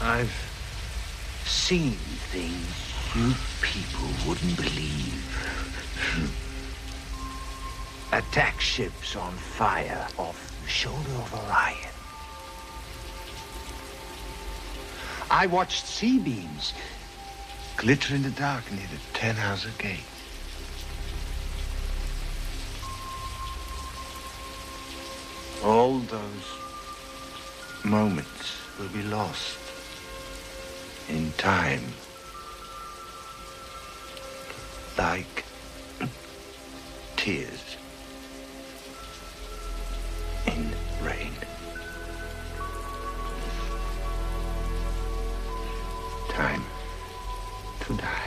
I've seen things you people wouldn't believe. Attack ships on fire off the shoulder of Orion. I watched C-beams glitter in the dark near the Tannhauser Gate. All those moments will be lost in time. Like tears in rain. Time to die.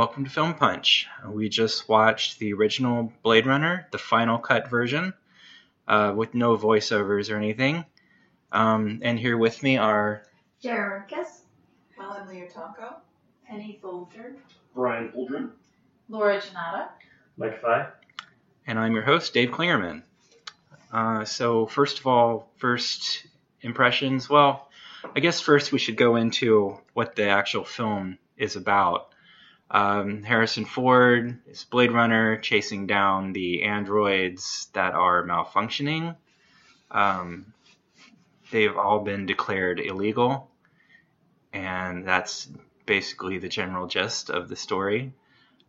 Welcome to Film Punch. We just watched the original Blade Runner, the final cut version, uh, with no voiceovers or anything. Um, and here with me are Jared Marcus, Helen Leotaco. Penny Folger, Brian Holdren. Laura Janata. Mike Fi. and I'm your host, Dave Klingerman. Uh, so, first of all, first impressions. Well, I guess first we should go into what the actual film is about. Um, Harrison Ford is Blade Runner chasing down the androids that are malfunctioning. Um, they've all been declared illegal, and that's basically the general gist of the story.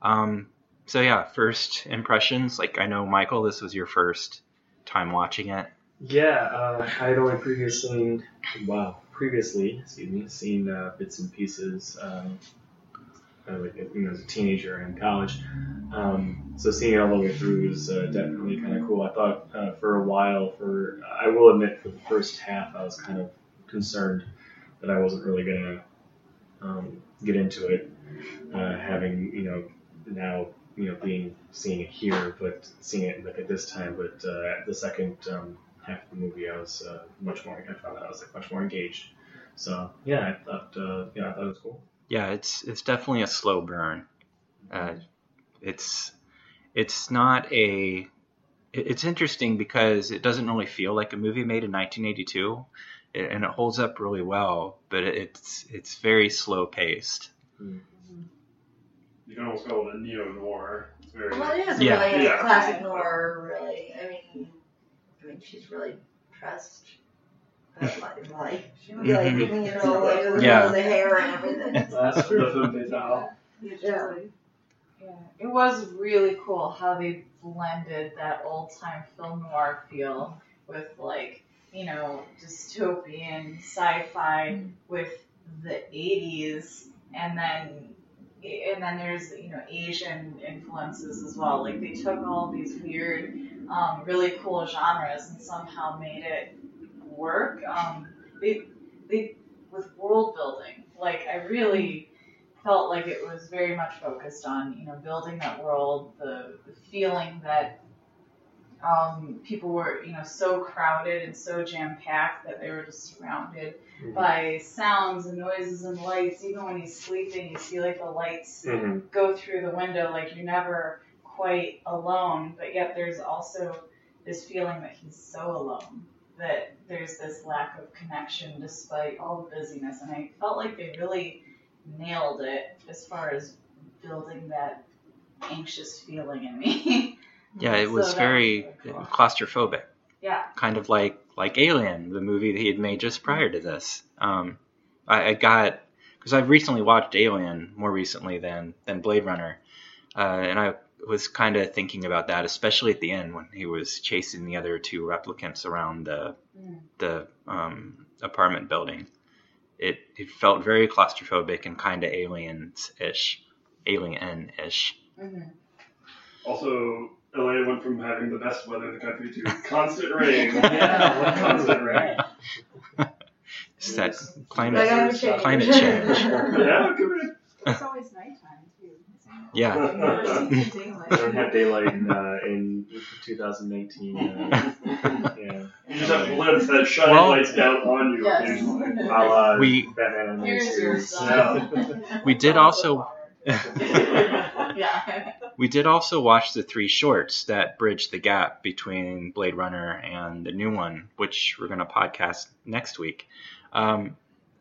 Um, so yeah, first impressions. Like I know Michael, this was your first time watching it. Yeah, uh, I had only previously, wow, previously, excuse me, seen uh, bits and pieces, um, uh, like you know, as a teenager in college. Um, so seeing it all the way through was uh, definitely kind of cool. I thought uh, for a while, for I will admit, for the first half, I was kind of concerned that I wasn't really gonna um, get into it, uh, having you know now you know being seeing it here, but seeing it like at this time. But uh, the second um, half of the movie, I was uh, much more. I found that I was like much more engaged. So yeah, I thought yeah, I thought it was cool. Yeah, it's it's definitely a slow burn. Uh, it's it's not a. It's interesting because it doesn't really feel like a movie made in 1982, and it holds up really well. But it's it's very slow paced. You can almost call it a neo noir. It's very. Well, it is Yeah. really Yeah. a classic noir, really. I mean, I mean, she's really pressed. But like, like, she was like, Mhm. you know, like, with Yeah. the hair and everything. That's The film fatale. Yeah. Yeah, it was really cool how they blended that old time film noir feel with like, you know, dystopian sci-fi with the 80s and then and then there's you know Asian influences as well. Like they took all these weird, um, really cool genres and somehow made it work. Um, they they with world building. Like I really felt like it was very much focused on you know building that world, the, the feeling that um, people were you know so crowded and so jam packed that they were just surrounded Mhm. by sounds and noises and lights. Even when he's sleeping, you see like the lights Mm-hmm. go through the window. Like you're never quite alone, but yet there's also this feeling that he's so alone. That there's this lack of connection despite all the busyness, and I felt like they really nailed it as far as building that anxious feeling in me. Yeah, it So was very cool. claustrophobic. Yeah. kind of like like Alien, the movie that he had made just prior to this. Um, I, I got because I've recently watched Alien more recently than than Blade Runner, uh, and I was kind of thinking about that, especially at the end when he was chasing the other two replicants around the Mm. the um, apartment building. It it felt very claustrophobic and kind of aliens ish, alien ish. hmm Also, LA went from having the best weather in the country to constant rain. Yeah, constant rain. It's that climate I'm climate change. Yeah, come in. It's always nighttime too. Yeah. It never seems to daylight. I don't have daylight in, uh, in 2019. Uh, yeah. You just have to glimpse that shining Well- lights down on you Yes. occasionally. A la We- Batman animated Here's your series. son. We did also yeah. we did also watch the three shorts that bridge the gap between Blade Runner and the new one, which we're going to podcast next week. Um,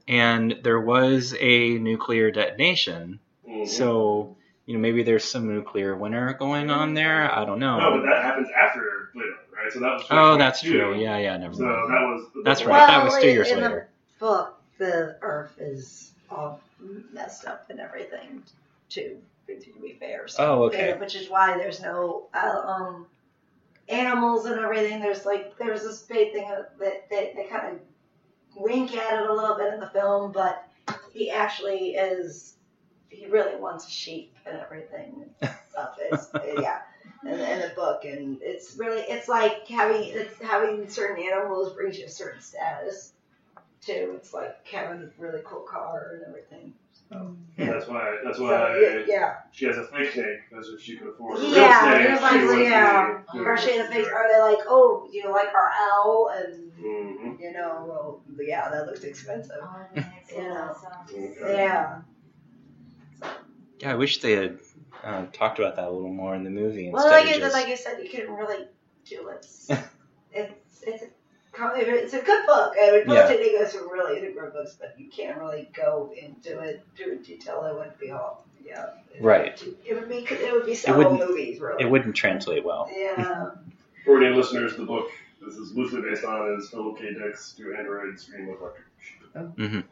and there was a nuclear detonation, Mhm. so you know maybe there's some nuclear winter going on there. I don't know. No, but that happens after Blade right? So that was. oh, that's 2022. true. Yeah, yeah, never So mind. that was. That's right. Well, that was two in- years in the- later. book, the Earth is all messed up and everything, too. To be fair. So, Oh, okay. yeah, Which is why there's no uh, um, animals and everything. There's like there's this big thing that that they kind of wink at it a little bit in the film, but he actually is. He really wants a sheep and everything and stuff. It's, yeah. and, in the book, and it's really it's like having it's having certain animals brings you a certain status too. It's like having a really cool car and everything. So, That's why. That's so, why yeah, yeah. she has a fake snake because if she could afford a real Yeah, snake, there's like she would yeah, be. or she had a face. Are they like, oh, you know, like our owl? And Mhm. you know, well, yeah, that looks expensive. Oh, that makes a Yeah. lot of sense. Yeah. Yeah, I wish they had uh, talked about that a little more in the movie Well, instead like of you, just. like you said, you couldn't really do it. it's it's a it's a good book. I mean, Yeah. most of goes through really good books, but you can't really go into it to in detail. It wouldn't be all. Yeah. It Right. Would, it would be. It would be several wouldn't- movies, really. it wouldn't translate well. Yeah. For any listeners, the book this is loosely based on is Philip K. Dick's Do Androids Dream of Electric Sheep.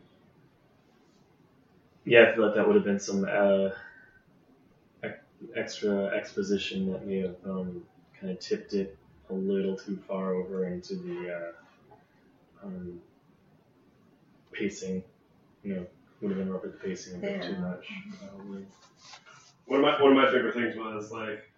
Yeah, I feel like that would have been some uh, extra exposition that may have um, kind of tipped it a little too far over into the uh, um, pacing. You know, would have been up at the pacing a bit too much. probably. One of my one of my favorite things was like,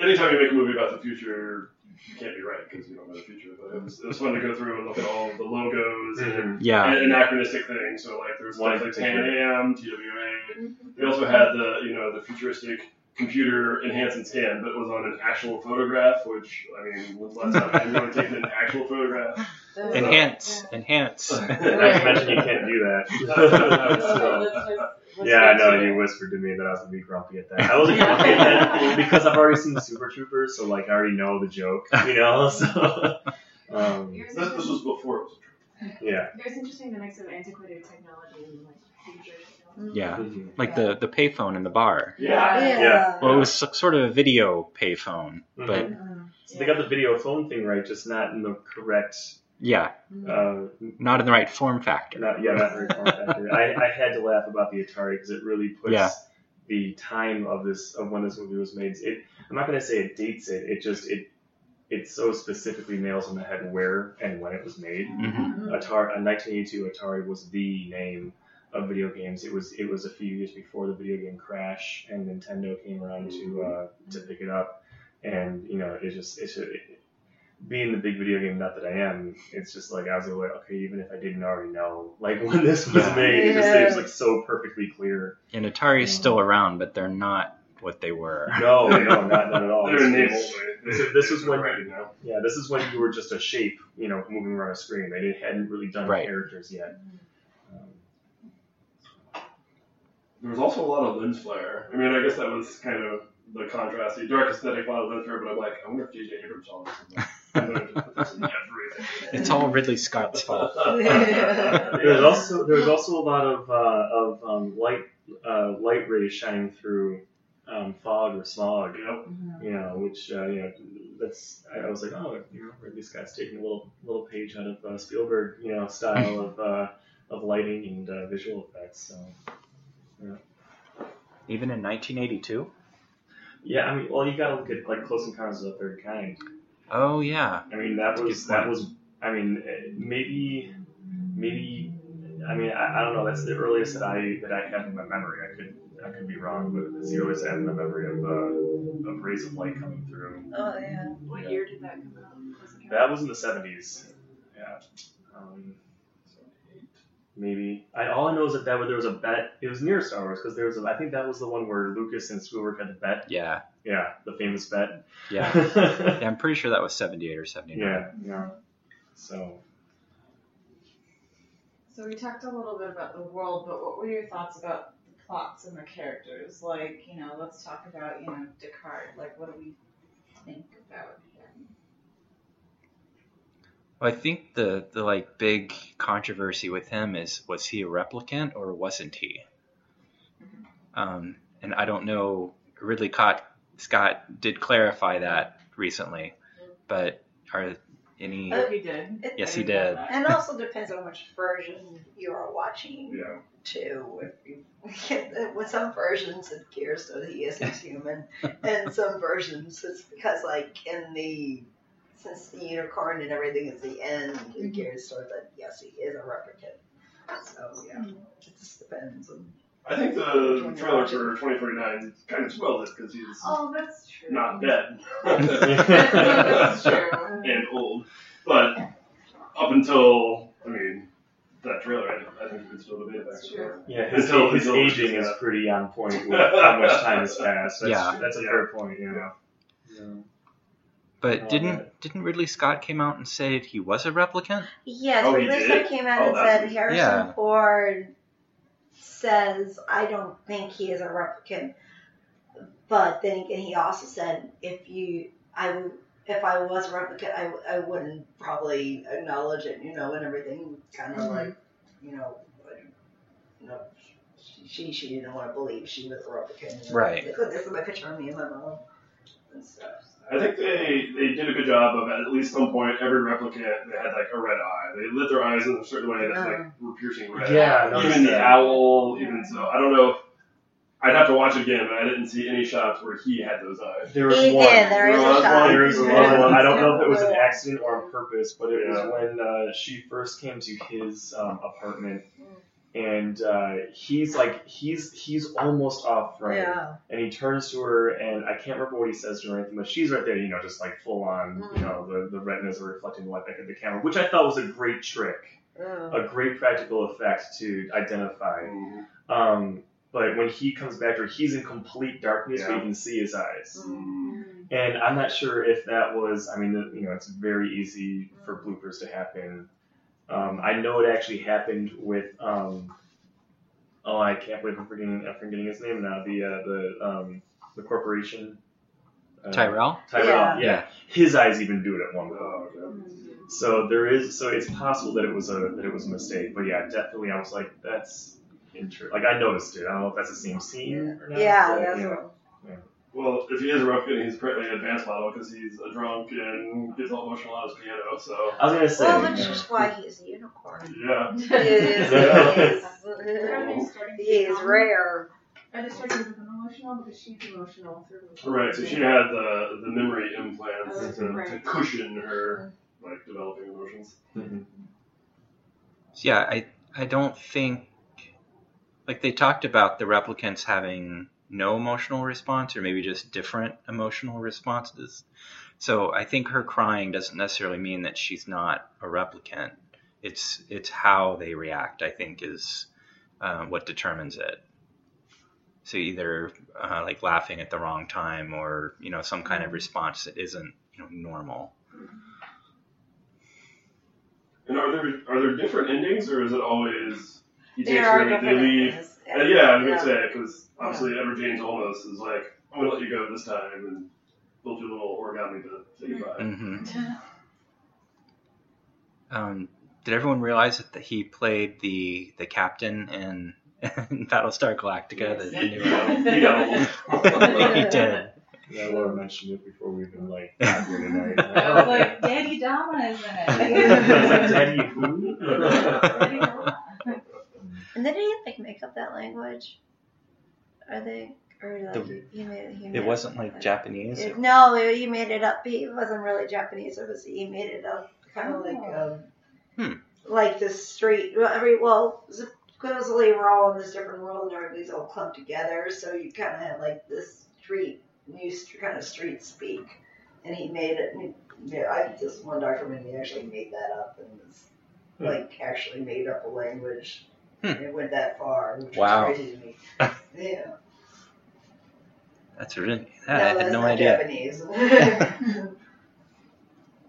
anytime you make a movie about the future, you can't be right because you don't know the future. But it was it was fun to go through and look at all the logos and mm-hmm. Yeah. and anachronistic things. So like there's One stuff like thing. 10 a.m., TWA. Mm-hmm. They also had the you know the futuristic computer enhance and scan, but it was on an actual photograph. Which I mean, when's the last time anyone taken an actual photograph? Enhance, enhance. Not to mention you can't do that. So- yeah, I know you whispered to me that I was gonna be grumpy at that. I wasn't grumpy at that because I've already seen the Super Troopers, so like I already know the joke, you know. So, um, It This, this was before it was. yeah. It was interesting the mix of antiquated technology and like future technology. yeah, Mhm. like the the payphone in the bar. Yeah. Yeah. Yeah. Well, it was sort of a video payphone, but Mm-hmm. So they got the video phone thing right, just not in the correct. Yeah, Uh, not in the right form factor. not yeah, not very form factor. I, I had to laugh about the Atari because it really puts Yeah. the time of this of when this movie was made. It I'm not gonna say it dates it. It just it it so specifically nails on the head where and when it was made. hmm Atari, uh, 1982 Atari was the name of video games. It was it was a few years before the video game crash, and Nintendo came around to uh, to pick it up. And you know, it just it's it, being the big video game nut that I am, it's just like I was like, okay, even if I didn't already know, like when this was Yeah. made, it just seems like so perfectly clear. And Atari is still around, but they're not what they were. No, no, not, not at all. They're This enabled. was- this- this was when- right now. Yeah, this is when you were just a shape, you know, moving around a screen. They didn't, hadn't really done Right. characters yet. Um, There was also a lot of lens flare. I mean, I guess that was kind of the contrast. The dark aesthetic, a lot of lens flare, but I'm like, I wonder if J.J. Abrams saw this. I'm gonna just put this in everything. It's all Ridley Scott's fault. There's also there's also a lot of uh, of um, light uh, light rays shining through um, fog or smog. Yep. You know, which uh, you know that's I was like, oh, you know, Ridley Scott's taking a little little page out of uh, Spielberg, you know, style of uh, of lighting and uh, visual effects. So Even in 1982. yeah, I mean, well, you gotta look at like Close Encounters of the Third Kind. Oh yeah. I mean, that That's was that was. I mean, maybe maybe. I mean, I, I don't know. That's the earliest that I that I have in my memory. I could I could be wrong, but it's the earliest I have in my memory of uh, of rays of light coming through. Oh yeah. What Yeah. year did that come out? Close Encounters? That was in the seventies. Yeah. Um, maybe. I all I know is that, that there was a bet. It was near Star Wars because there was. A, I think that was the one where Lucas and Spielberg had the bet. Yeah. Yeah, the famous bet. Yeah. yeah. Yeah, I'm pretty sure that was 78 or 79. Yeah. Yeah. So. So we talked a little bit about the world, but what were your thoughts about the plots and the characters? Like, you know, let's talk about, you know, Deckard. Like, what do we think about him? Well, I think the the like big controversy with him is was he a replicant or wasn't he? Um, and I don't know. Ridley Scott Scott did clarify that recently, but are any? Uh, he did. It, Yes, he didn't know did. that. and also depends on which version you are watching Yeah. too. If you, with some versions it appears that he isn't human, and some versions it's because like in the since the unicorn and everything is the end, it gears toward that yes he is a replicant. So yeah, it just depends on. I think the trailer for 2049 kind of spoiled it because he's Oh, that's true. not dead that's true. and old. But up until, I mean, that trailer, I, I think you could still debate that. That's true. Yeah, his, Until- his until- aging is pretty on point with how much time has passed. That's, Yeah. that's a fair point. Yeah. yeah. But Oh, didn't right. didn't Ridley Scott came out and say he was a replicant? Yes, Oh, but he this did? one came out Oh, and that's said good. Harrison Yeah. Ford says I don't think he is a replicant, but then again he also said if you I would if I was a replicant I, I wouldn't probably acknowledge it you know and everything kind of Mhm. like you know like, you know she she didn't want to believe she was a replicant you know, Right. like, "Oh, this is my picture of me and my mom and stuff. I think they, they did a good job of at least some point every replicant they had like a red eye. They lit their eyes in a certain way that's like were piercing red. Yeah, I noticed even the that. owl, even so. I don't know. I'd have to watch it again, but I didn't see any shots where he had those eyes. There was He one. did, there is There a was shot. one. There is one. I don't know if it was an accident or on purpose, but it Yeah. was when uh, she first came to his um, apartment, and uh, he's like he's he's almost off frame, Yeah. and he turns to her, and I can't remember what he says to her or anything, but she's right there, you know, just like full on, you know, the the retinas are reflecting the light back at the camera, which I thought was a great trick, Mm. a great practical effect to identify. Mhm. Um, but when he comes back to her, he's in complete darkness, but you can see his eyes. Mhm. And I'm not sure if that was. I mean, you know, it's very easy for bloopers to happen. Um, I know it actually happened with. Um, oh, I can't believe I'm forgetting. I'm forgetting his name now. The uh, the um, the corporation. Uh, Tyrell? Tyrell. Yeah. Yeah. His eyes even do it at one point. Oh, okay. So there is. So it's possible that it was a that it was a mistake. But yeah, definitely, I was like, that's interesting. Like I noticed it. I don't know if that's the same scene or not. Yeah, but, that's yeah. What- Well, if he is a replicant, he's apparently an advanced model because he's a drunk and gets all emotional on his piano. So I was gonna say. Well, which yeah. is why he's a unicorn. yeah, He is, Yeah. he is, Are they starting to he is become- rare. Are they starting to become emotional because she's emotional through? right. So she had the the memory implants Oh, to, to cushion her like developing emotions. Mhm. Yeah, I I don't think like they talked about the replicants having no emotional response or maybe just different emotional responses. So I think her crying doesn't necessarily mean that she's not a replicant. It's it's how they react. I think is uh, what determines it. So either uh, like laughing at the wrong time or you know some kind of response that isn't you know normal. And are there are there different endings, or is it always he There takes are her, they different leave? things. Uh, yeah, I'm gonna say because obviously Edward James Olmos is like, I'm gonna let you go this time and we'll do a little origami to say goodbye. hmm Um, did everyone realize that he played the the captain in, in Battlestar Galactica? The, the new He got old. one? he did. Yeah, Laura mentioned it before we even like got here tonight. I was like, Daddy Dama is in I was it. like, Teddy who? Daddy Dama. And then he like make up that language. Are they or like The- he made he made It wasn't like up- Japanese. It- no, he made it up. He wasn't really Japanese. It was he made it up kind of like um, Hmm. like the street. Well, every well, supposedly we're all in this different world and everybody's all clumped together. So you kind of have like this street, new kind of street speak. And he made it. and he- Yeah, I just one document he actually made that up and was Hmm. like actually made up a language. Hmm. It went that far, which Wow. crazy to me. yeah. That's really. No, I had no idea. Japanese.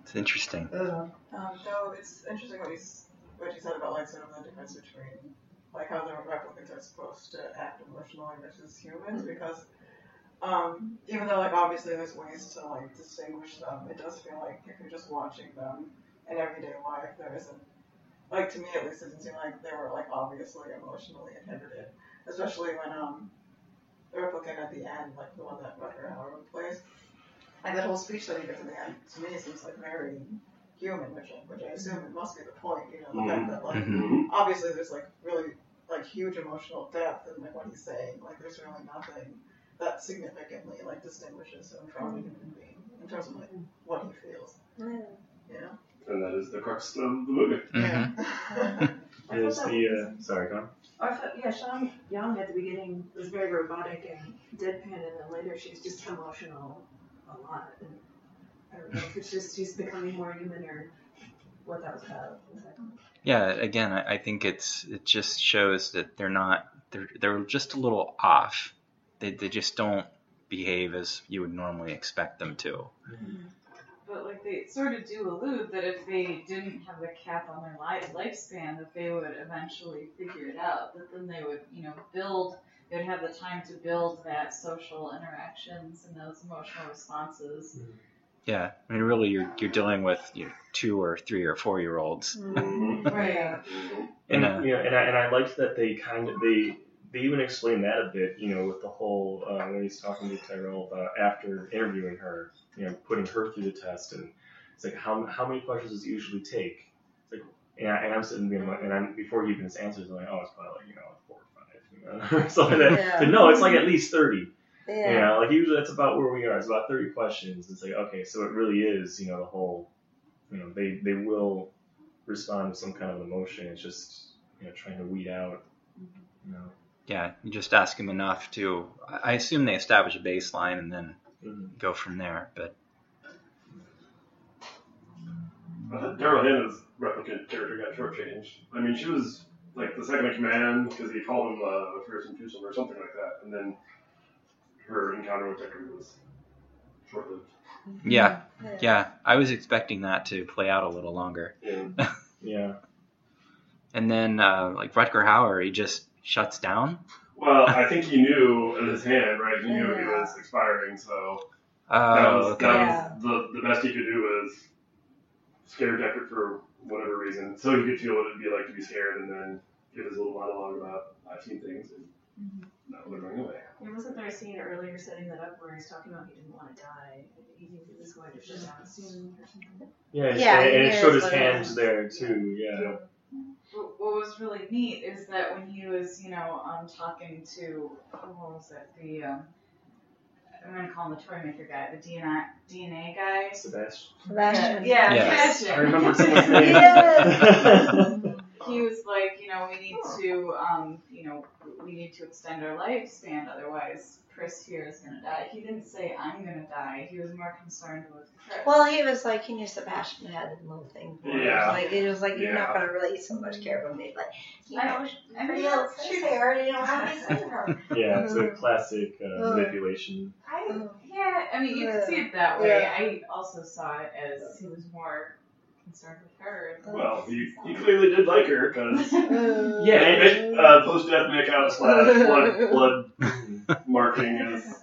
It's interesting. Uh, Um, though it's interesting what he's what you said about like sort of the difference between like how the replicants are supposed to act emotionally versus humans because um, even though like obviously there's ways to like distinguish them, it does feel like if you're just watching them in everyday life, there isn't like to me at least it didn't seem like they were like obviously emotionally inhibited, especially when um the replicant at the end, like the one that Rutger Hauer plays, and that whole speech that he gives at the end to me seems like very human, which I, which I assume it must be the point, you know, the fact that like Mhm. obviously there's like really like huge emotional depth in like what he's saying. Like there's really nothing that significantly like distinguishes him from a human being in terms of like what he feels. yeah. You know? And that is the crux of the movie. hmm Yeah. Is the uh, sorry, go on. I thought, yeah, Sean Young at the beginning was very robotic and deadpan, and then later she's just emotional a lot. And I don't know if it's just she's becoming more human or what that was about. exactly. Yeah. Again, I, I think it's it just shows that they're not they're they're just a little off. They they just don't behave as you would normally expect them to. But like they sort of do allude that if they didn't have the cap on their life lifespan, that they would eventually figure it out. That then they would, you know, build. They would have the time to build that social interactions and those emotional responses. Yeah. I mean, really, you're you're dealing with you know, two or three or four year olds. Mm-hmm. Right. In And a- you know, and I and I liked that they kind of they they even explained that a bit, you know, with the whole uh, when he's talking to Tyrell about after interviewing her, you know, putting her through the test, and it's like how how many questions does it usually take? It's like, and, I, and I'm sitting there, and I'm before he even his answers, I'm like, oh, it's probably like you know four or five, you know, something like that. Yeah. But no, it's like at least thirty. Yeah. Yeah, like usually that's about where we are. It's about thirty questions. It's like okay, so it really is, you know, the whole, you know, they they will respond with some kind of emotion. It's just you know trying to weed out, you know. Yeah. You just ask them enough to. I I assume they establish a baseline and then Mhm. go from there. But Uh, Daryl Hannah's replicant character got shortchanged. I mean, she was like the second in command because he called him uh, a fearsome twosome or something like that, and then her encounter with Deckard was short-lived. yeah, yeah. I was expecting that to play out a little longer. Yeah. Yeah. And then uh, like Rutger Hauer, he just shuts down. Well, I think he knew in his hand, right? He knew he was expiring, so that Oh, was, okay. that was the, the best he could do was scare Deckard for whatever reason, so he could feel what it'd be like to be scared, and then give his little monologue about I've seen things, and now they're going away. Yeah, wasn't there a scene earlier setting that up where he's talking about he didn't want to die? He knew he was going to shut down soon or something. Yeah, and, Yeah, and, he it showed his knows what it hands there too. Yeah. What what was really neat is that when he was, you know, um, talking to what was it, the um, I'm gonna call him the toy maker guy, the DNA DNA guy. Sebastian. Sebastian. Yeah, Yes. Sebastian. I remember someone's name. Yes. he was like, you know, we need to, um, you know, we need to extend our lifespan, otherwise Pris here is gonna die. He didn't say I'm gonna die. He was more concerned with Pris. Well, he was like, he knew Sebastian had a little thing for him. Yeah. Like, he was like, you're not going to really so much care about me, but, you I- know, I mean, real that's she's true. there, you know, how he's seen her. Yeah, it's a classic uh, manipulation. I, yeah, I mean, you could see it that way. I also saw it as he was more concerned with her. Well, he, he clearly did like her because Yeah, uh, post-death makeout slash blood blood marking is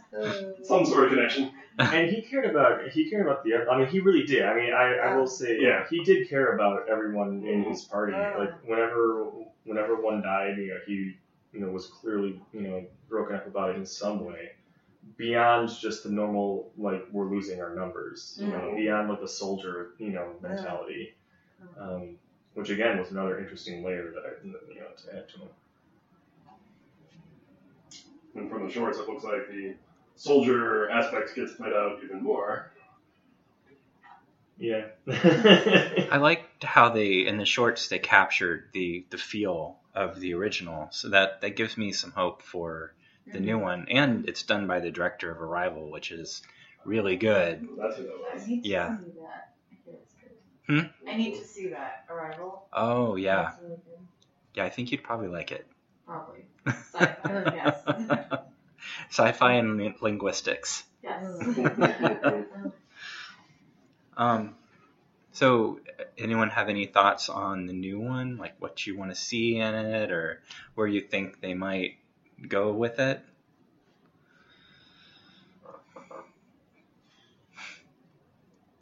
some sort of connection. and he cared about he cared about the I mean he really did I mean I, I will say Yeah. he did care about everyone in his party Yeah. like whenever whenever one died you know he you know was clearly you know broken up about it in some way beyond just the normal like we're losing our numbers, you know, Mhm. beyond like the soldier, you know, mentality, um, which again was another interesting layer that I, you know, to add to it. And from the shorts, it looks like the soldier aspect gets played out even more. Yeah. I liked how they in the shorts they captured the the feel of the original, so that that gives me some hope for the new one. And it's done by the director of Arrival, which is really good. That's who that I was. need to Yeah. see that. I hear it's good. Hmm? I need to see that. Arrival. Oh yeah, really yeah. I think you'd probably like it. Probably. Sci-fi, yes. Sci-fi and linguistics. Yes. Um, so anyone have any thoughts on the new one? Like what you want to see in it, or where you think they might go with it?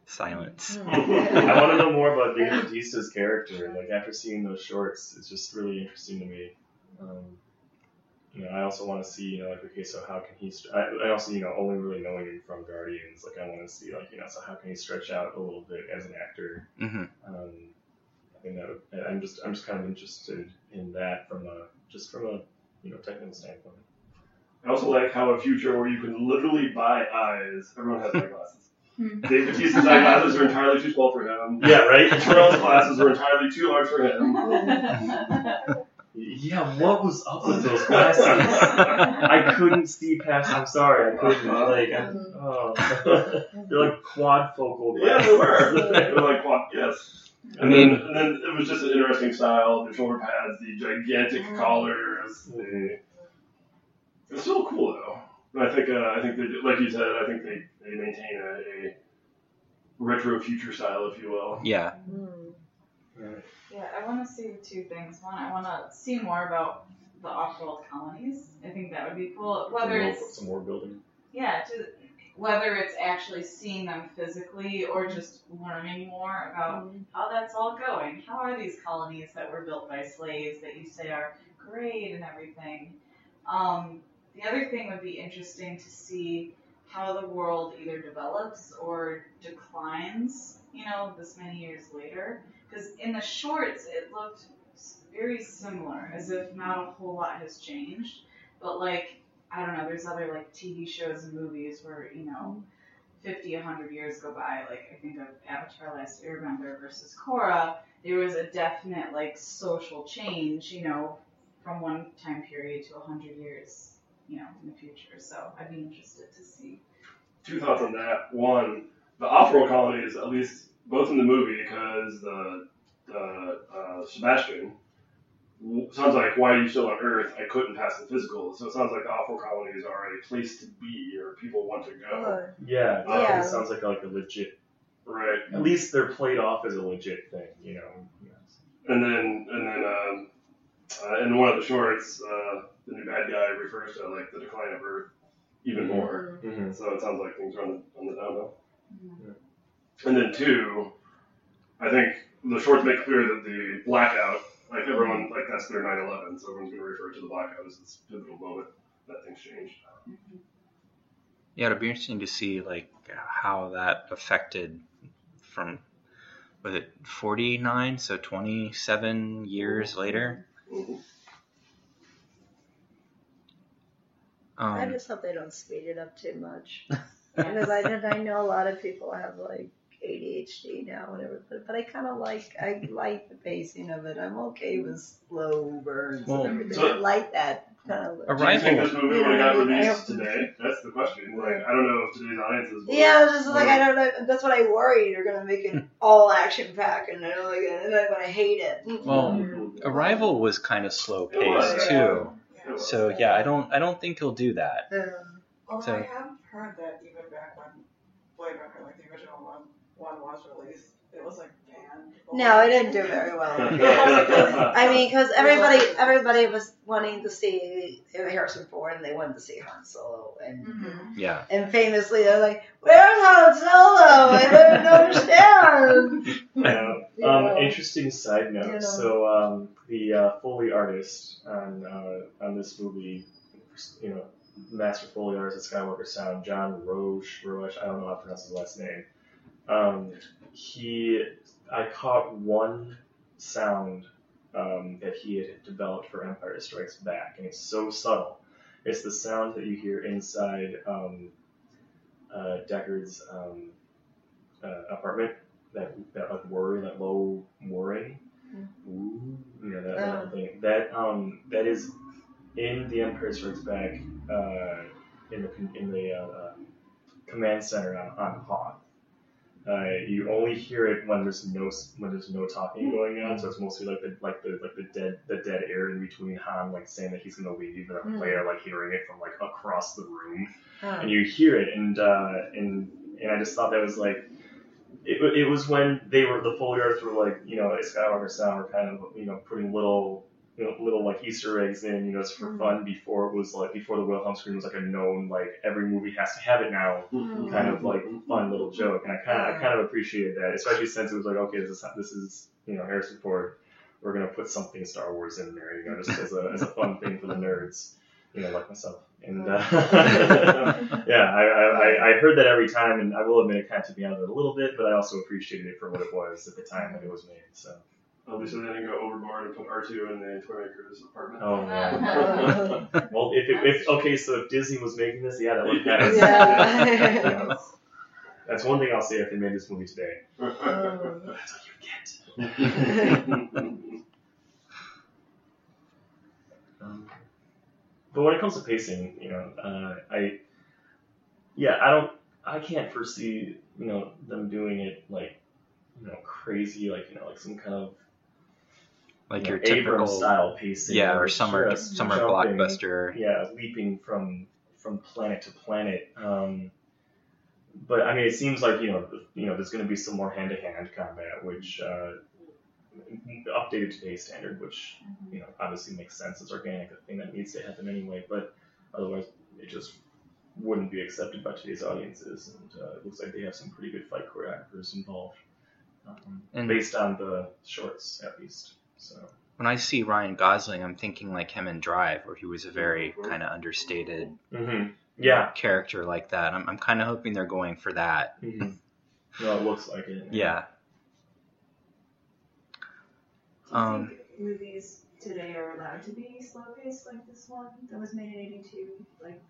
Silence. I want to know more about Dave Bautista's character. Like after seeing those shorts, it's just really interesting to me. Um, you know, I also want to see, you know, like okay, so how can he? St- I, I also, you know, only really knowing him from Guardians, like I want to see, like you know, so how can he stretch out a little bit as an actor? hmm Um, I think that would, I'm just, I'm just kind of interested in that from a, just from a, you know, technical standpoint. I also like how a future where you can literally buy eyes. Everyone has eyeglasses. Hmm. Dave Bautista's eyeglasses are entirely too small for him. Yeah, right. Tyrell's glasses are entirely too large for him. Yeah, what was up with those glasses? I couldn't see past. I'm sorry, I couldn't. Like, I, oh, they're like quadfocal. Yeah, they were. glasses. they were like quad, yes. I And mean- then, and then it was just an interesting style. The shoulder pads, the gigantic hmm. Collars. The... Uh, it's still cool though. And I think, uh, I think they, do- like you said, I think they, they maintain a, a retro future style, if you will. Yeah. Hmm. Yeah, I want to see two things. One, I want to see more about the off-world colonies. I think that would be cool. Whether some, it's some more building. yeah, to, whether it's actually seeing them physically or just learning more about hmm. how that's all going. How are these colonies that were built by slaves that you say are great and everything? Um, the other thing would be interesting to see how the world either develops or declines, you know, this many years later. Because in the shorts, it looked very similar, as if not a whole lot has changed. But like, I don't know, there's other like TV shows and movies where, you know, 50, 100 years go by. Like, I think of Avatar Last Airbender versus Korra. There was a definite like social change, you know, from one time period to 100 years, you know, in the future. So I'd be interested to see. Two thoughts on that. One, the off-world colonies, at least both in the movie, because the, the uh, Sebastian sounds like why are you still on Earth? I couldn't pass the physical. So it sounds like the off-world colonies are a place to be or people want to go. Yeah, Yeah. yeah. It sounds like like a legit. Right. At least they're played off as a legit thing, you know. Yes. And then and then um, uh, in one of the shorts, uh, the new bad guy refers to like the decline of Earth even more. Mm-hmm. So it sounds like things are on the, on the downhill. Yeah. And then two, I think the shorts make clear that the blackout, like everyone, like that's their 9/11, so everyone's going to refer to the blackout as this pivotal moment that things changed. Yeah, it'll be interesting to see like how that affected from was it 49, so 27 years later. Mhm. I Um, just hope they don't speed it up too much. because I I know a lot of people have like ADHD now and everything, but I kind of like I like the pacing of it. I'm okay with slow burns Well, and everything. so- I like that kind of. Do you think this movie would have got released hope- today? That's the question. Like, I don't know if today's audiences. would- Yeah, it's just like I don't know. That's what I worry. They're gonna make it all action packed, and they're like, and I'm gonna hate it. Well. Arrival was kind of slow paced yeah. too. It. So yeah, I don't I don't think he'll do that. Um, Although So- I have heard that even back when Blade Runner, like the original one, one was released, it was like banned. No, it didn't do very well. I mean, because everybody, everybody was wanting to see Harrison Ford, and they wanted to see Han Solo, and Mm-hmm. Yeah. and famously they're like, "Where's Han Solo? I don't understand." Yeah. Um, interesting side note. You know. So um, the uh, Foley artist on uh, on this movie, you know, master Foley artist at Skywalker Sound, John Roche, Roche, I don't know how to pronounce his last name. Um, he, I caught one sound um, that he had developed for Empire Strikes Back, and it's so subtle. It's the sound that you hear inside um, uh, Deckard's um, uh, apartment, that that like whirring, that low whirring. Ooh, you know that, that Oh. thing. That um that is in the Empire Strikes Back uh, in the in the uh, um, command center on, on Hoth. Uh, you only hear it when there's no when there's no talking going on, so it's mostly like the like the like the dead the dead air in between Han like saying that he's gonna leave and Mm. Leia like hearing it from like across the room Oh. and you hear it, and uh, and and I just thought that was like, it, it was when they were the artists were like, you know, Skywalker Sound were kind of you know putting little you know little like Easter eggs in, you know, it's for Mhm. fun before it was like before the Wilhelm scream was like a known like every movie has to have it now Mm. kind of like fun little joke, and I kind of I kind of appreciated that, especially since it was like okay, this is this is you know Harrison Ford, we're gonna put something Star Wars in there, you know, just as a as a fun thing for the nerds, you know, like myself. And uh, yeah, I, I, I- I heard that every time, and I will admit it kind of took me out of it a little bit, but I also appreciated it for what it was at the time that it was made. So, Obviously, they didn't go overboard and put R2 in the toymaker's apartment. oh man. Oh. Well, if, it, if okay, so if Disney was making this, yeah, that would happen. Yeah. That's one thing I'll say if they made this movie today. Oh. That's what you get. Um, but when it comes to pacing, you know, uh, I, yeah, I don't, I can't foresee, you know, them doing it like, you know, crazy, like you know, like some kind of Like you your know, Abrams typical, style pacing, yeah, or summer just summer jumping, blockbuster. yeah, leaping from from planet to planet. Um, but I mean, it seems like you know, you know, there's going to be some more hand-to-hand combat, which uh, updated to today's standard, which you know obviously makes sense. It's organic, a thing that needs to happen anyway. But otherwise, it just wouldn't be accepted by today's audiences. And uh, it looks like they have some pretty good fight choreographers involved, um, And- based on the shorts at least. So. When I see Ryan Gosling, I'm thinking like him in Drive, where he was a very kind of understated hmm Yeah. character like that. I'm, I'm kind of hoping they're going for that. hmm No, it looks like it. Yeah. Do you Um, think movies today are allowed to be slow paced like this one that was made in '82? Like,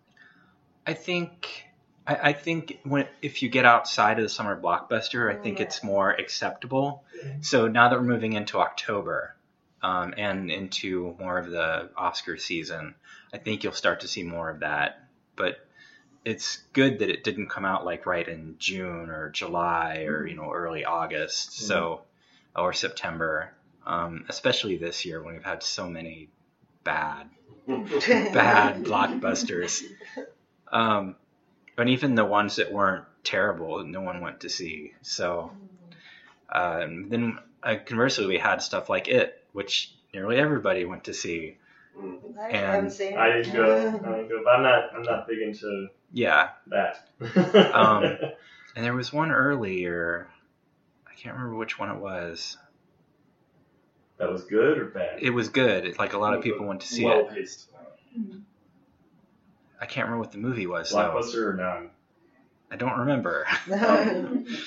I think I, I think when if you get outside of the summer blockbuster, I think Yeah. it's more acceptable. So now that we're moving into October um, and into more of the Oscar season, I think you'll start to see more of that. But it's good that it didn't come out like right in June or July or you know early August, so or September, um, especially this year when we've had so many bad bad blockbusters. Um, but even the ones that weren't terrible, no one went to see. So um, then, uh, conversely, we had stuff like It, which nearly everybody went to see. I And seen it. I didn't go. I didn't go. But I'm not. I'm not big into Yeah, that. Um, and there was one earlier. I can't remember which one it was. that was good or bad? It was good. It, like a lot of people went to see well it. paced. I can't remember what the movie was though. Blockbuster or non? I don't remember.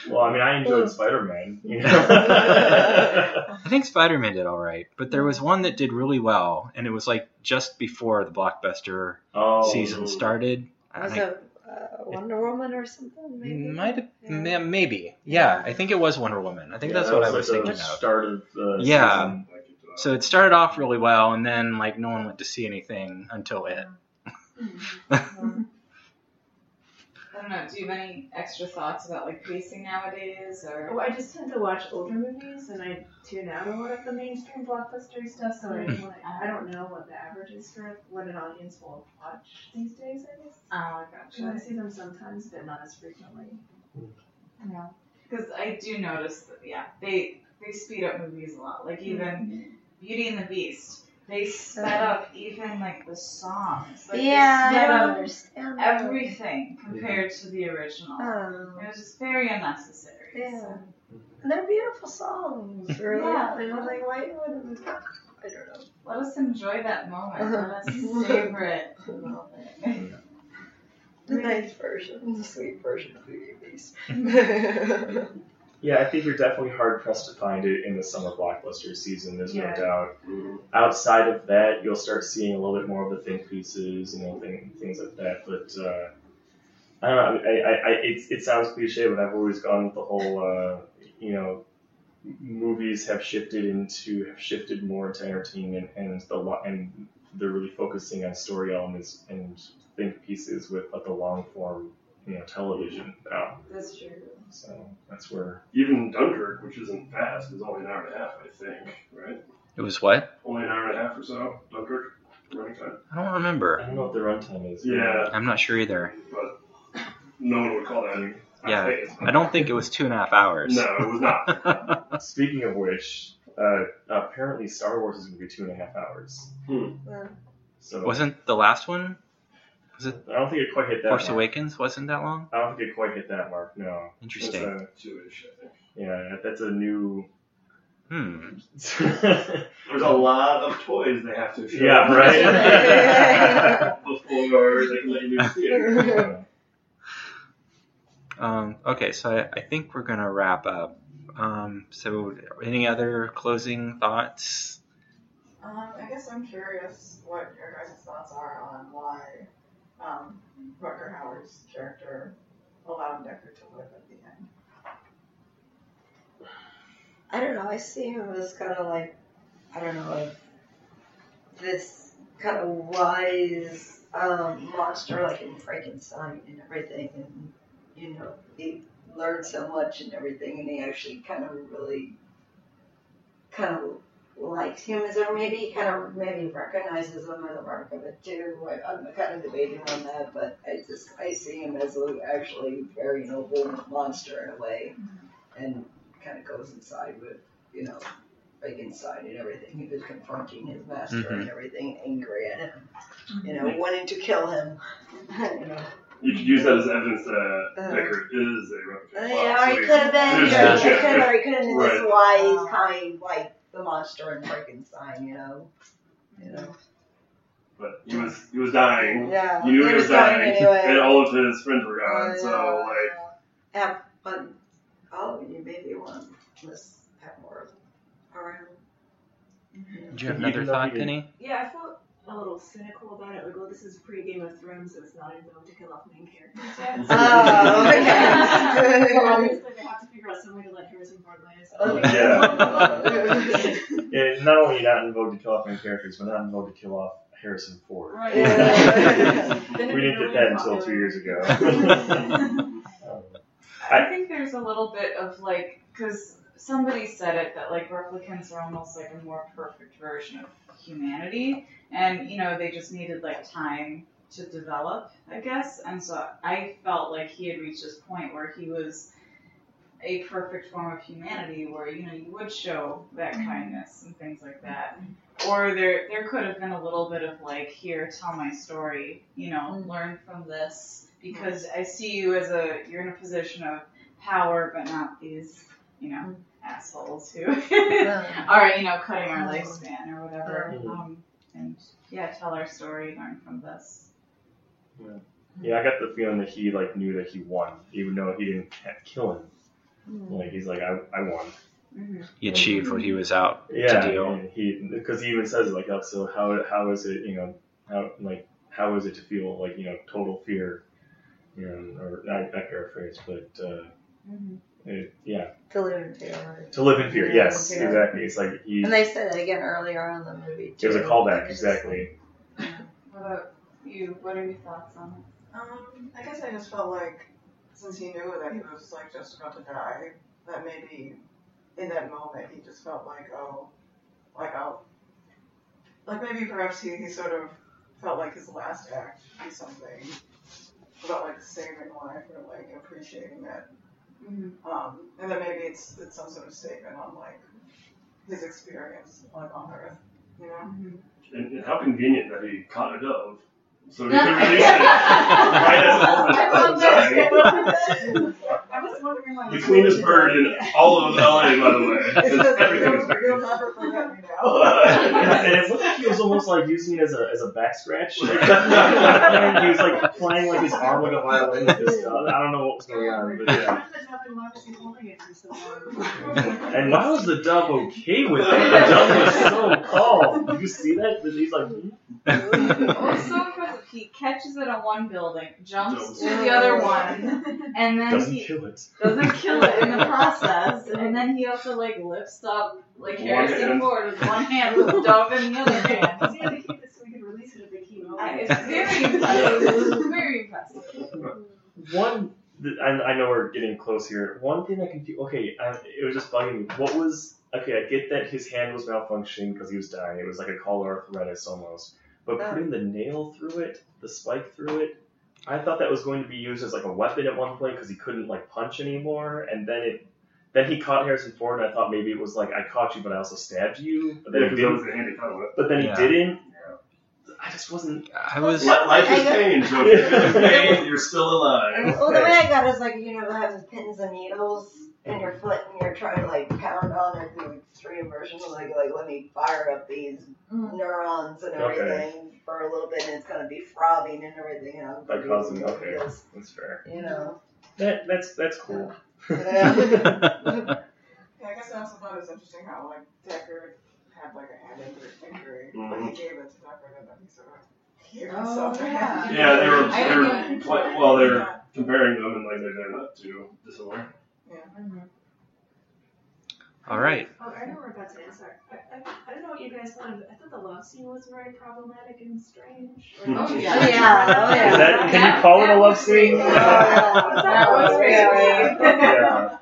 Well, I mean, I enjoyed Spider Man. You know? I think Spider Man did all right, but there was one that did really well, and it was like just before the blockbuster oh, season started. Was I- it uh, Wonder Woman or something? Maybe. Might have, Yeah. ma- maybe. Yeah, I think it was Wonder Woman. I think Yeah, that's that what I was like thinking the of. Start of the Yeah. season. Like it, uh, So it started off really well, and then like no one went to see anything until it. I don't know. Do you have any extra thoughts about like pacing nowadays, or well, I just tend to watch older movies and I tune out a lot of the mainstream blockbuster stuff, so I, Mm. like, I don't know what the average is for what an audience will watch these days. I guess. oh, I So I see them sometimes, but not as frequently. Yeah, because I do notice that yeah, they they speed up movies a lot. Like even Beauty and the Beast, they sped up even like the songs. Like, yeah, they I don't up understand. that. everything compared to the original. Oh. It was just very unnecessary. Yeah. so. And they're beautiful songs, really. Yeah. I was like, why would I don't know. Let us enjoy that moment. Uh-huh. Let us savor it a little bit. The nice version, the sweet version of the and Beast. Yeah, I think you're definitely hard pressed to find it in the summer blockbuster season. There's Yeah. no doubt. Outside of that, you'll start seeing a little bit more of the think pieces, you know, thing, things like that. But uh, I don't know. I, I, I it, it sounds cliche, but I've always gone with the whole, uh, you know, movies have shifted into have shifted more into entertainment, and the and they're really focusing on story elements and think pieces with like the long form, you know, television now. That's true. So that's where Even Dunkirk, which isn't fast, is only an hour and a half, I think, right? It was what? Only an hour and a half or so. Dunkirk running time. I don't remember. I don't know what the runtime is. Yeah, I'm not sure either. but no one would call that. Yeah. I don't think it was two and a half hours. No, it was not. Speaking of which, uh, apparently Star Wars is going to be two and a half hours. Hmm. So Wasn't the last one? I don't think it quite hit that. Force mark. Awakens wasn't that long? I don't think it quite hit that mark. No. Interesting. That's a, Two-ish, I think. yeah, that's a new. Hmm. There's a lot of toys they have to show. yeah, right. Before they can let you do the theater. Um, okay, so I, I think we're gonna wrap up. Um, so, any other closing thoughts? Um, I guess I'm curious what your guys' thoughts are on why Character allowed Deckard to live at the end. I don't know. I see him as kind of like, I don't know, like this kind of wise um, monster like in Frankenstein and everything. And, you know, he learned so much and everything, and he actually kind of really kind of likes humans, or maybe he kind of maybe recognizes them as a mark of it too. I, I'm kind of debating on that, but I just I see him as a actually very noble monster in a way, and kind of goes inside with you know like inside and everything. He was confronting his master and everything, angry at him, you know, wanting to kill him. you know. You could use that as evidence that Uh. Deckard is a replicant. Uh, yeah, or he could have been, there's or he could have, or he could have been this Right. wise, kind, like the monster in Frankenstein, you know. You know. But he was he was dying. Yeah. You knew he, was, dying, anyway. and all of his friends were gone. Uh, so like, yeah, but all of you maybe want let's have more around. Do you have another though thought, he Penny? Yeah, I felt a little cynical about it. Like, well, this is pre Game of Thrones, so it's not in vogue to kill off main characters yet. Oh, okay. so obviously, they have to figure out some way to let Harrison Ford live. So Okay. Yeah, not only not in vogue to kill off main characters, but not in vogue to kill off Harrison Ford. Right. we Then it'd be didn't really get that until two years ago. Um, I think there's a little bit of like, because somebody said it that like replicants are almost like a more perfect version of humanity, and you know they just needed like time to develop, I guess. And so I felt like he had reached this point where he was a perfect form of humanity, where you know you would show that mm-hmm. kindness and things like that. Or there there could have been a little bit of like, here, tell my story, you know, mm-hmm. learn from this. Mm-hmm. Because I see you as a you're in a position of power, but not these, you know, assholes who are you know cutting our lifespan or whatever. Mhm. Um, and yeah, tell our story, learn from this. yeah, I got the feeling that he like knew that he won, even though he didn't kill him. Like he's like, I, I won. Mm-hmm. He achieved what he was out Yeah, to do. and he because he even says like, oh, so how how is it, you know, how like how is it to feel like you know total fear, you know, or not, not paraphrase, but uh, it, yeah, To live in fear. to live in fear. Yes, Yeah. exactly. It's like he. And they said that again earlier on in the movie Too. It was a callback, It's- exactly. What about you? What are your thoughts on it? Um, I guess I just felt like since he knew that he was like just about to die, that maybe in that moment he just felt like, oh, like I'll, like maybe perhaps he, he sort of felt like his last act should be something about like saving life or like appreciating that. Um, and then maybe it's it's some sort of statement on like his experience like on Earth, you know. and, and how convenient that he caught a dove, so he could release it. Right as all the I dove was dying. I was wondering why. The he's cleanest bird in all of LA, by the way. Everything is You'll, you'll dirty. never forget me and it looked like he was almost like using it as a, as a back scratch. and he was like playing like his arm like a violin with this stuff. I don't know what was going on, but yeah. How did the dove and why was he holding it for so long? And why was the dove okay with it? The dove was so calm. Did you see that? He's like, hmm? Well, it's so impressive. He catches it on one building, jumps Jumps. to the other one, and then doesn't he kill it. doesn't kill it in the process. And then he also like lifts up like One Harrison hand. Ford with one hand with the dove in the other hand. Because he had to keep it so we could release it at the keynote. I- It's very impressive. It's very impressive. One, th- I, I know we're getting close here. One thing that confused, okay, I, it was just bugging me. What was, okay, I get that his hand was malfunctioning because he was dying. It was like a collar arthritis almost. But Oh. putting the nail through it, the spike through it, I thought that was going to be used as like a weapon at one point because he couldn't like punch anymore. And then it, then he caught Harrison Ford, and I thought maybe it was like I caught you, but I also stabbed you. But then Yeah, he was didn't. the handy fun. But then he Yeah. didn't. I just wasn't. I was Li- Life is pain, so pain. You're still alive. Well, the way I got it is like you know having pins and needles in your foot and you're trying to like pound on it through extreme version of like like let me fire up these neurons and Okay. everything for a little bit and it's gonna be throbbing and everything. And I'm By causing, okay, Because, that's fair. you know. That that's that's cool. Yeah. Yeah, I guess I also thought it was interesting how like Deckard had like a hand injury, injury but Mhm. he gave it to Deckard and then he sort of gave Oh, himself a yeah. Yeah, they were, I they didn't were even quite, well, they were comparing them and like they're, they're not too dissimilar. All right. Oh, I know we're about to answer. I, I, I don't know what you guys thought of. I thought the love scene was very problematic and strange. Or- Oh, Yeah, oh, yeah. oh, yeah. Is that, can you call it a love scene? Oh, yeah. That was very Yeah. Yeah.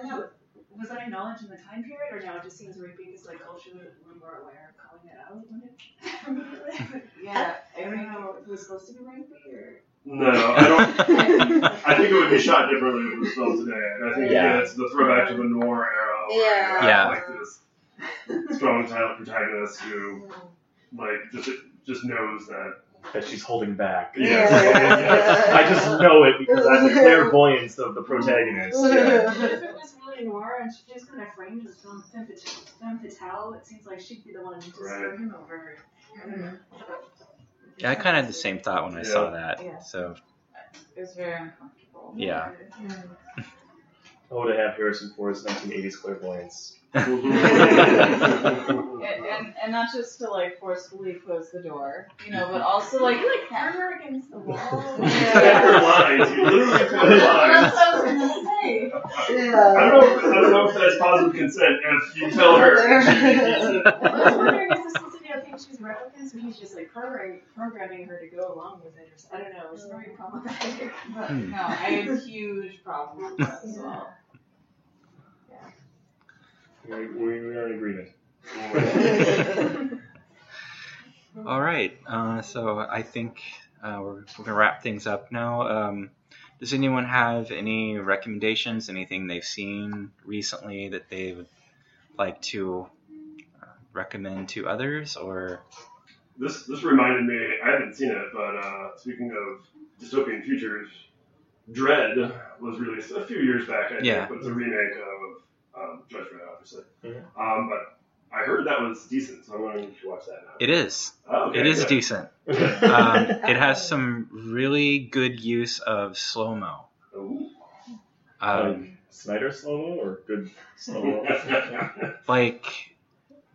And that- Was that acknowledged in the time period, or now it just seems rapey because like oh, culture we're more aware of calling it out when it? Yeah, I don't know if it was supposed to be rapey or. No, I don't. I think it would be shot differently if it was filmed today. And I think Yeah. yeah. it's the throwback to the noir era. Where you Yeah. Yeah. Like this strong title protagonist who, like, just just knows that. That she's holding back. Yeah. I just know it because I have the clairvoyance of the protagonist. Yeah. But if it was really noir and she just kind of framed as femme femme fatale, it seems like she'd be the one to just Right. him over. I don't. Yeah, I kind of had the same thought when I saw that. Yeah. So it was very uncomfortable. yeah. Mm. Oh, to have Harrison Ford's 1980s clairvoyance. And, and, and not just to like forcefully close the door, you know, but also like You like hammer against the wall. You said lines. You literally said her lines. That's what I was gonna say. I don't know. If, I don't know if that's positive consent if you tell her. I was wondering if this is the idea think she's replicants, but he's just like programming, programming her to go along with it. Or so- I don't know. It's very problematic. But Hmm. No, I had huge problems with that as well. We, we, we are in agreement. All right. Uh, so I think uh, we're, we're gonna wrap things up now. Um, does anyone have any recommendations? Anything they've seen recently that they would like to recommend to others? Or This this reminded me. I haven't seen it, but uh, speaking of dystopian futures, Dredd was released a few years back. I think, Yeah. but it's a remake of um, Judge Dredd, obviously. Mhm. Um, but I heard that was decent, so I'm going to watch that now. it is. Oh, okay, It is good. decent. Um, it has some really good use of slow mo. Ooh. Um, Snyder slow mo or good slow mo? like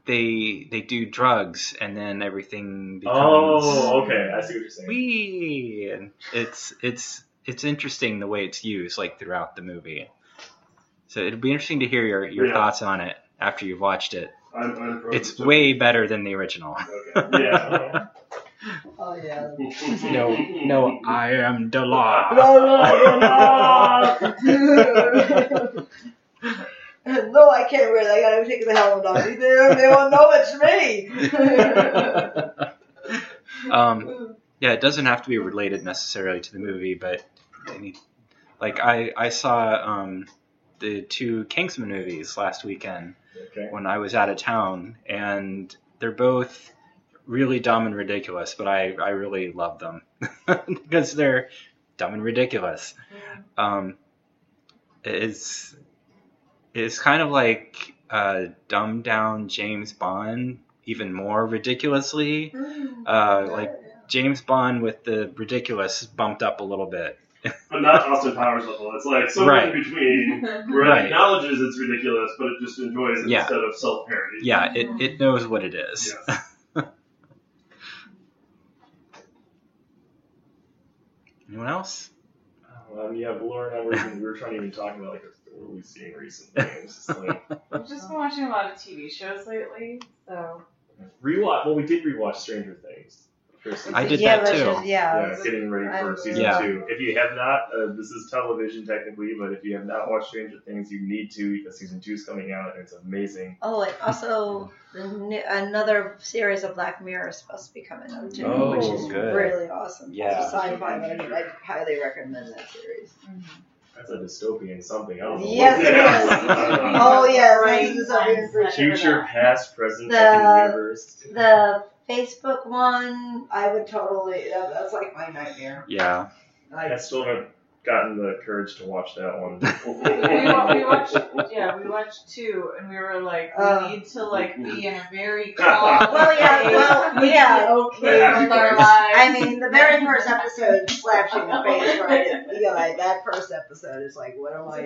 they they do drugs and then everything becomes oh, okay. I see what you're saying. wee and it's it's it's interesting the way it's used like throughout the movie so it'll be interesting to hear your, your Yeah. thoughts on it after you've watched it I'm, I'm it's dystopian. way better than the original Okay. Yeah. Oh yeah. no no i am the law no, I can't wear that. I gotta take the helmet off. They, they won't know it's me. um yeah it doesn't have to be related necessarily to the movie but any, like i i saw um the two Kingsman movies last weekend Okay. when I was out of town, and they're both really dumb and ridiculous, but I, I really love them because they're dumb and ridiculous. Um, is is kind of like uh, dumbed down James Bond even more ridiculously. Uh, like James Bond with the ridiculous bumped up a little bit. But not Austin Powers level. It's like somewhere Right. in between where Right. it acknowledges it's ridiculous, but it just enjoys it Yeah. instead of self parody. Yeah, it, it knows what it is. Yes. Anyone else? Um, yeah, Laura and I were, we were trying to even talk about like what we've seen recently. It's just like I've just been watching a lot of TV shows lately, so rewatch. Well, we did rewatch Stranger Things. I did yeah, that too. Is, yeah. Yeah, getting ready for I'm- season Yeah. two. If you have not, uh, this is television technically, but if you have not watched Stranger Things, you need to because season two is coming out and it's amazing. Oh, and also another series of Black Mirror is supposed to be coming out too, Oh, which is good. really awesome. Yeah. It's sci-fi, but I mean, I highly recommend that series. That's a dystopian something. I don't know. Yes, what it that is. Oh yeah, Right. it's dystopian for sure. Future, past, present, The- universe. The Facebook one, I would totally. That, that's like my nightmare. Yeah. I I, still haven't gotten the courage to watch that one. we, wa- we watched yeah we watched two and we were like we Uh. need to like be in a very calm Well, yeah, place. well, We yeah. be okay Happy with our lives. I mean, the very first episode slaps you in the face, right? You know, like that first episode is like, what am I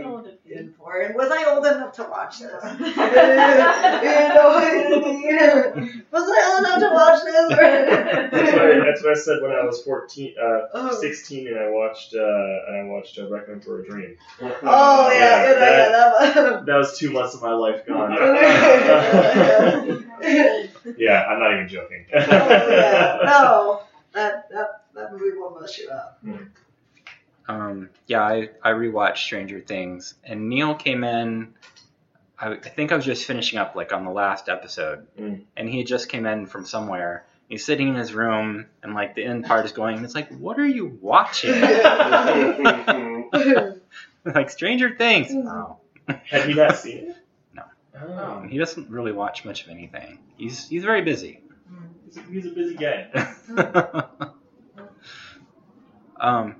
in for? And was I old enough to watch this? you know, was I old enough to watch That's this? what, I, that's what I said when I was 14, uh, Oh. 16, and I watched uh, and I watched uh, Requiem for a Dream. Oh yeah, Yeah, you know, yeah, that That was two months of my life gone. yeah, I'm not even joking. oh yeah, no, that that that movie will mess you up. Um, yeah, I, I rewatched Stranger Things, and Neil came in. I, I think I was just finishing up like on the last episode, Mm. and he just came in from somewhere. He's sitting in his room, and like the end part is going. and It's like, what are you watching? like Stranger Things. Oh. Have you not seen it? No. Oh, He doesn't really watch much of anything. He's he's very busy. he's a, he's a busy guy. um.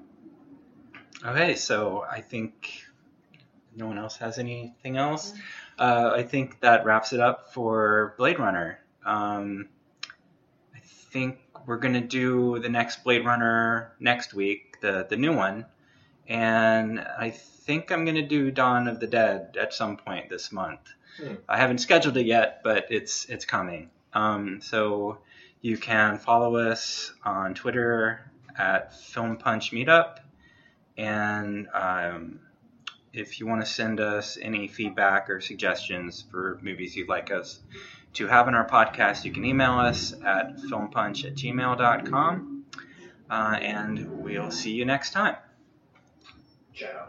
Okay, so I think no one else has anything else. Uh, I think that wraps it up for Blade Runner. Um, I think we're gonna do the next Blade Runner next week, the the new one, and I think I'm gonna do Dawn of the Dead at some point this month. Hmm. I haven't scheduled it yet, but it's it's coming. Um, so you can follow us on Twitter at Film Punch Meetup, and um, if you want to send us any feedback or suggestions for movies you'd like us to have in our podcast, you can email us at filmpunch at gmail.com. Uh, and we'll see you next time. Ciao.